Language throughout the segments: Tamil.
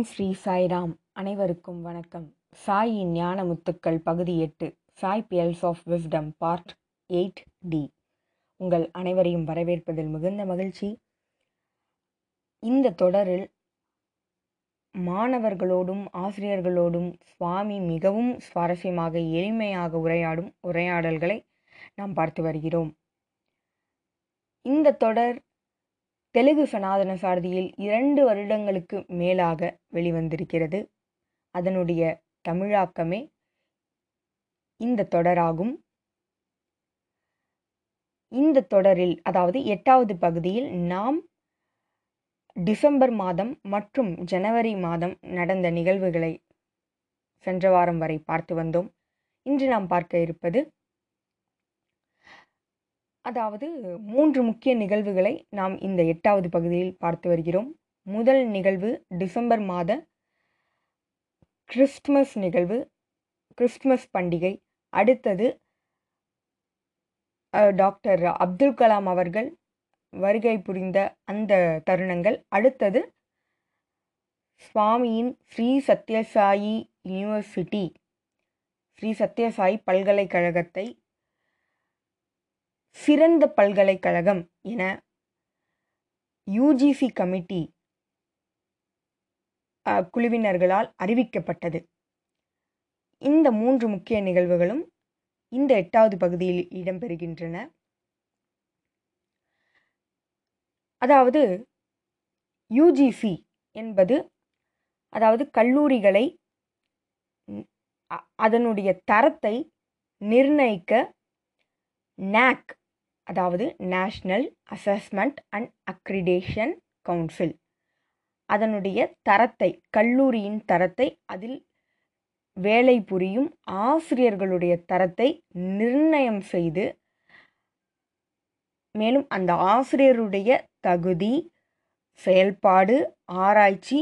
ஓம் ஸ்ரீ சாய்ராம். அனைவருக்கும் வணக்கம். சாயின் ஞான முத்துக்கள் பகுதி எட்டு Sai pearls of wisdom part eight D. உங்கள் அனைவரையும் வரவேற்பதில் மிகுந்த மகிழ்ச்சி. இந்த தொடரில் மாணவர்களோடும் ஆசிரியர்களோடும் சுவாமி மிகவும் சுவாரஸ்யமாக எளிமையாக உரையாடும் உரையாடல்களை நாம் பார்த்து வருகிறோம். இந்த தொடர் தெலுங்கு சனாதன சாரதியில் இரண்டு வருடங்களுக்கு மேலாக வெளிவந்திருக்கிறது. அதனுடைய தமிழாக்கமே இந்த தொடராகும். இந்த தொடரில் அதாவது எட்டாவது பகுதியில் நாம் டிசம்பர் மாதம் மற்றும் ஜனவரி மாதம் நடந்த நிகழ்வுகளை சென்ற வாரம் வரை பார்த்து வந்தோம். இன்று நாம் பார்க்க இருப்பது அதாவது மூன்று முக்கிய நிகழ்வுகளை நாம் இந்த எட்டாவது பகுதியில் பார்த்து வருகிறோம். முதல் நிகழ்வு டிசம்பர் மாத கிறிஸ்துமஸ் நிகழ்வு கிறிஸ்துமஸ் பண்டிகை. அடுத்தது டாக்டர் அப்துல் கலாம் அவர்கள் வருகை புரிந்த அந்த தருணங்கள். அடுத்தது சுவாமியின் ஸ்ரீ சத்யசாயி யூனிவர்சிட்டி ஸ்ரீ சத்யசாயி பல்கலைக்கழகத்தை சிறந்த பல்கலைக்கழகம் என யூஜிசி கமிட்டி குழுவினர்களால் அறிவிக்கப்பட்டது. இந்த மூன்று முக்கிய நிகழ்வுகளும் இந்த எட்டாவது பகுதியில் இடம்பெறுகின்றன. அதாவது யூஜிசி என்பது அதாவது கல்லூரிகளை அதனுடைய தரத்தை நிர்ணயிக்க நாக் அதாவது national assessment and accreditation council அதனுடைய தரத்தை கல்லூரியின் தரத்தை அதில் வேலை புரியும் ஆசிரியர்களுடைய தரத்தை நிர்ணயம் செய்து மேலும் அந்த ஆசிரியருடைய தகுதி செயல்பாடு ஆராய்ச்சி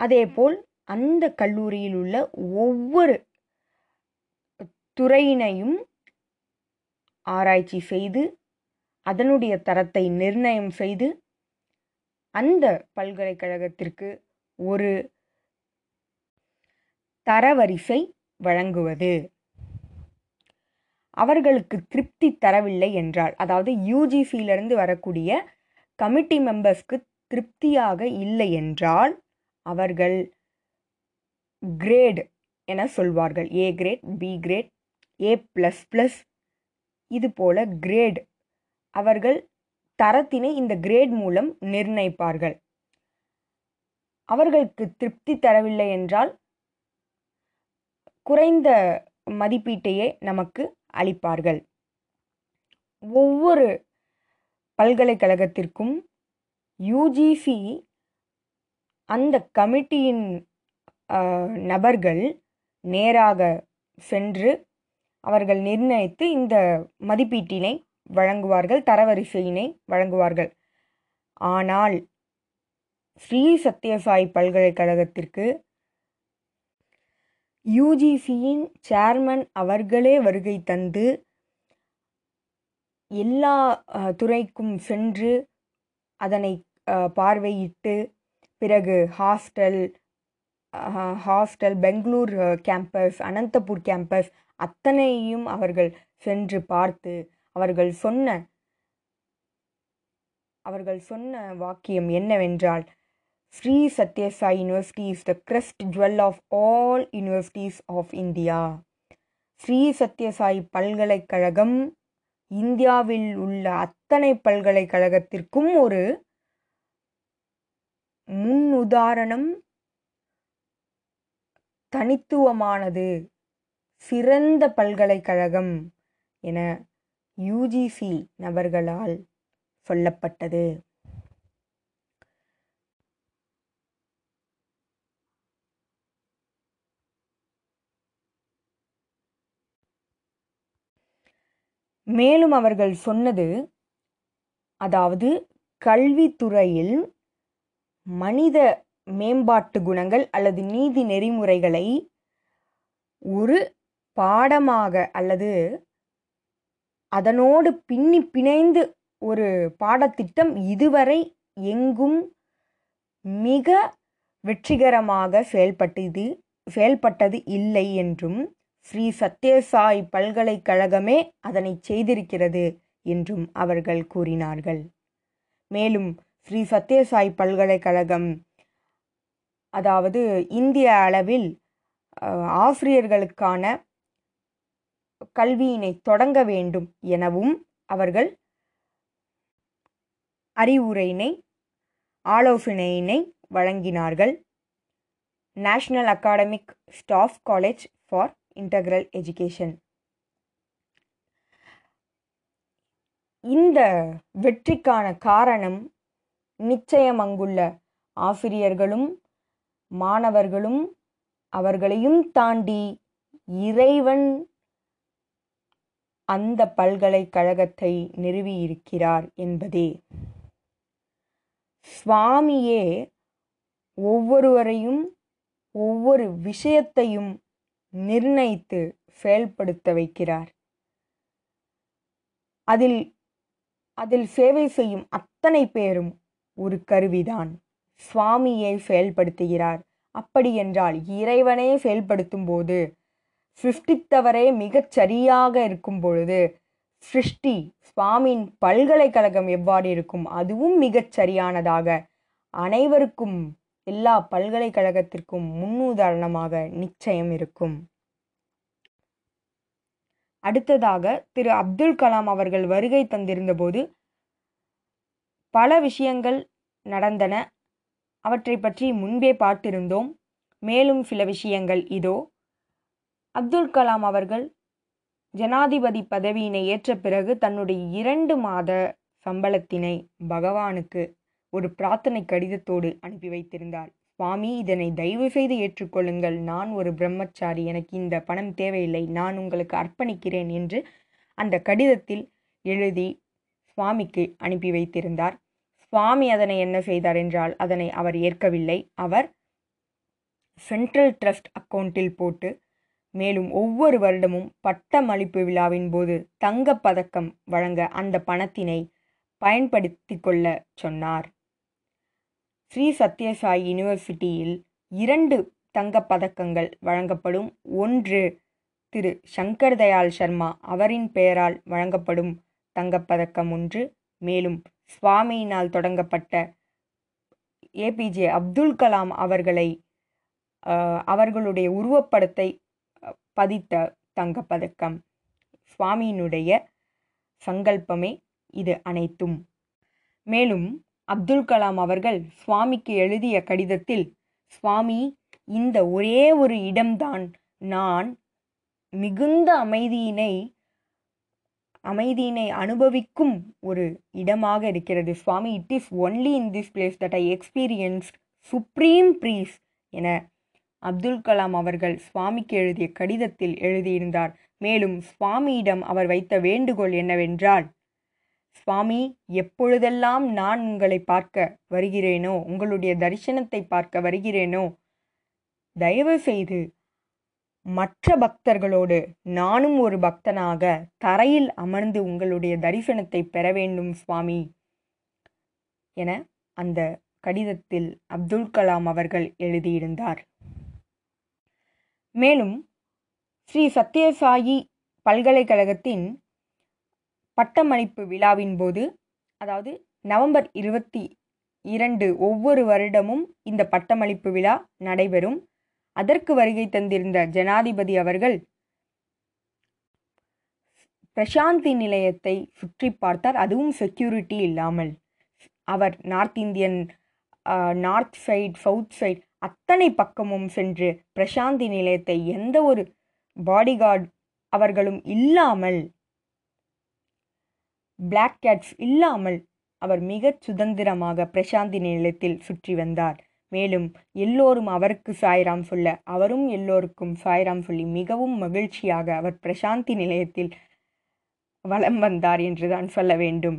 அதேபோல் அந்த கல்லூரியில் உள்ள ஒவ்வொரு துறையினையும் ஆராய்ச்சி செய்து அதனுடைய தரத்தை நிர்ணயம் செய்து அந்த பல்கலைக்கழகத்திற்கு ஒரு தரவரிசை வழங்குவது. அவர்களுக்கு திருப்தி தரவில்லை என்றால் அதாவது யூஜிசியிலிருந்து வரக்கூடிய கமிட்டி மெம்பர்ஸ்க்கு திருப்தியாக இல்லை என்றால் அவர்கள் கிரேட் என சொல்வார்கள். A grade B grade A plus plus இது போல கிரேட் அவர்கள் தரத்தினை இந்த கிரேட் மூலம் நிர்ணயிப்பார்கள். அவர்களுக்கு திருப்தி தரவில்லை என்றால் குறைந்த மதிப்பீட்டையே நமக்கு அளிப்பார்கள். ஒவ்வொரு பல்கலைக்கழகத்திற்கும் யூஜிசி அந்த கமிட்டியின் நபர்கள் நேராக சென்று அவர்கள் நிர்ணயித்து இந்த மதிப்பீட்டினை வழங்குவார்கள் தரவரிசையினை வழங்குவார்கள். ஆனால் ஸ்ரீ சத்யசாய் பல்கலைக்கழகத்திற்கு யூஜிசியின் சேர்மன் அவர்களே வருகை தந்து எல்லா துறைக்கும் சென்று அதனை பார்வையிட்டு பிறகு hostel hostel Bengaluru campus Anantapur campus அத்தனையும் அவர்கள் சென்று பார்த்து அவர்கள் சொன்ன அவர்கள் சொன்ன வாக்கியம் என்னவென்றால் Shri Sathya Sai university is the crest jewel of all universities of India Shri Sathya Sai பல்கலைக்கழகம் இந்தியாவில் உள்ள அத்தனை பல்கலைக்கழகத்திற்கும் ஒரு முன்னுதாரணம் தனித்துவமானது. சிறந்த பல்கலைக்கழகம் என யூஜிசி நபர்களால் சொல்லப்பட்டது. மேலும் அவர்கள் சொன்னது அதாவது கல்வித்துறையில் மனித மேம்பாட்டு குணங்கள் அல்லது நீதி நெறிமுறைகளை ஒரு பாடமாக அல்லது அதனோடு பின்னி பிணைந்து ஒரு பாடத்திட்டம் இதுவரை எங்கும் மிக வெற்றிகரமாக செயல்பட்டது செயல்பட்டது இல்லை என்றும் ஸ்ரீ சத்யசாய் பல்கலைக்கழகமே அதனை செய்திருக்கிறது என்றும் அவர்கள் கூறினார்கள். மேலும் ஸ்ரீ சத்யசாய் பல்கலைக்கழகம் அதாவது இந்திய அளவில் ஆசிரியர்களுக்கான கல்வியினை தொடங்க வேண்டும் எனவும் அவர்கள் அறிவுரையினை ஆலோசனையினை வழங்கினார்கள். National academic staff college for integral education இந்த வெற்றிக்கான காரணம் நிச்சயம் அங்குள்ள ஆசிரியர்களும் மாணவர்களும் அவர்களையும் தாண்டி இறைவன் அந்த பல்கலைக்கழகத்தை நிறுவியிருக்கிறார் என்பதே. சுவாமியே ஒவ்வொருவரையும் ஒவ்வொரு விஷயத்தையும் நிர்ணயித்து செயல்படுத்த வைக்கிறார். அதில் அதில் சேவை செய்யும் அத்தனை பேரும் ஒரு கருவிதான். சுவாமியை செயல்படுத்துகிறார். அப்படி என்றால் இறைவனே செயல்படுத்தும் போது சிருஷ்டித்தவரே மிகச் சரியாக இருக்கும் பொழுது சிருஷ்டி சுவாமியின் பல்கலைக்கழகம் எவ்வாறு இருக்கும் அதுவும் மிகச் சரியானதாக. அனைவருக்கும் எல்லா பல்கலைக்கழகத்திற்கும் முன்னுதாரணமாக நிச்சயம் இருக்கும். அடுத்ததாக திரு அப்துல் கலாம் அவர்கள் வருகை தந்திருந்தபோது பல விஷயங்கள் நடந்தன. அவற்றை பற்றி முன்பே பார்த்திருந்தோம். மேலும் சில விஷயங்கள் இதோ. அப்துல் கலாம் அவர்கள் ஜனாதிபதி பதவியினை ஏற்ற பிறகு தன்னுடைய இரண்டு மாத சம்பளத்தினை பகவானுக்கு ஒரு பிரார்த்தனை கடிதத்தோடு அனுப்பி வைத்திருந்தார். சுவாமி இதனை தயவு செய்து ஏற்றுக்கொள்ளுங்கள். நான் ஒரு பிரம்மச்சாரி. எனக்கு இந்த பணம் தேவையில்லை. நான் உங்களுக்கு அர்ப்பணிக்கிறேன் என்று அந்த கடிதத்தில் எழுதி சுவாமிக்கு அனுப்பி வைத்திருந்தார். சுவாமி அதனை என்ன செய்தார் என்றால் அதனை அவர் ஏற்கவில்லை. அவர் சென்ட்ரல் ட்ரஸ்ட் அக்கௌண்ட்டில் போட்டு மேலும் ஒவ்வொரு வருடமும் பட்டமளிப்பு விழாவின் போது தங்கப் பதக்கம் வழங்க அந்த பணத்தினை பயன்படுத்தி கொள்ள சொன்னார். ஸ்ரீ சத்யசாய் யூனிவர்சிட்டியில் இரண்டு தங்கப் பதக்கங்கள் வழங்கப்படும். ஒன்று திரு சங்கர் தயாள் சர்மா அவரின் பெயரால் வழங்கப்படும் தங்கப்பதக்கம் ஒன்று. மேலும் சுவாமியினால் தொடங்கப்பட்ட ஏபிஜே அப்துல் கலாம் அவர்களை அவர்களுடைய உருவப்படத்தை பதித்த தங்கப்பதக்கம். சுவாமியினுடைய சங்கல்பமே இது அனைத்தும். மேலும் அப்துல் கலாம் அவர்கள் சுவாமிக்கு எழுதிய கடிதத்தில் சுவாமி இந்த ஒரே ஒரு இடம்தான் நான் மிகுந்த அமைதியினை அமைதியினை அனுபவிக்கும் ஒரு இடமாக இருக்கிறது. Swami it is only in this place that I experience supreme bliss என அப்துல் கலாம் அவர்கள் சுவாமிக்கு எழுதிய கடிதத்தில் எழுதியிருந்தார். மேலும் சுவாமியிடம் அவர் வைத்த வேண்டுகோள் என்னவென்றால் சுவாமி எப்பொழுதெல்லாம் நான் உங்களை பார்க்க வருகிறேனோ உங்களுடைய தரிசனத்தை பார்க்க வருகிறேனோ தயவு செய்து மற்ற பக்தர்களோடு நானும் ஒரு பக்தனாக தரையில் அமர்ந்து உங்களுடைய தரிசனத்தை பெற வேண்டும் சுவாமி என அந்த கடிதத்தில் அப்துல் கலாம் அவர்கள் எழுதியிருந்தார். மேலும் ஸ்ரீ சத்யசாயி பல்கலைக்கழகத்தின் பட்டமளிப்பு விழாவின் போது அதாவது நவம்பர் இருபத்தி இரண்டு ஒவ்வொரு வருடமும் இந்த பட்டமளிப்பு விழா நடைபெறும். அதற்கு வருகை தந்திருந்த ஜனாதிபதி அவர்கள் பிரசாந்தி நிலையத்தை சுற்றி பார்த்தார். அதுவும் செக்யூரிட்டி இல்லாமல். அவர் north Indian north side south side அத்தனை பக்கமும் சென்று பிரசாந்தி நிலையத்தை எந்த ஒரு பாடிகார்டு அவர்களும் இல்லாமல் பிளாக் கேட்ஸ் இல்லாமல் அவர் மிகச் சுதந்திரமாக பிரசாந்தி நிலையத்தில் சுற்றி வந்தார். மேலும் எல்லோரும் அவருக்கு சாய்ராம் சொல்ல அவரும் எல்லோருக்கும் சாய்ராம் சொல்லி மிகவும் மகிழ்ச்சியாக அவர் பிரசாந்தி நிலையத்தில் வலம் வந்தார் என்றுதான் சொல்ல வேண்டும்.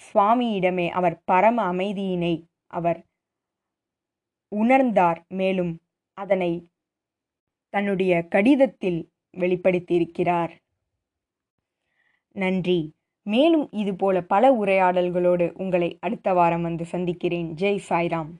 சுவாமியிடமே அவர் பரம அமைதியினை அவர் உணர்ந்தார் மேலும் அதனை தன்னுடைய கடிதத்தில் வெளிப்படுத்தியிருக்கிறார். நன்றி. மேலும் இதுபோல பல உரையாடல்களோடு உங்களை அடுத்த வாரம் வந்து சந்திக்கிறேன். ஜெய் சாய்ராம்.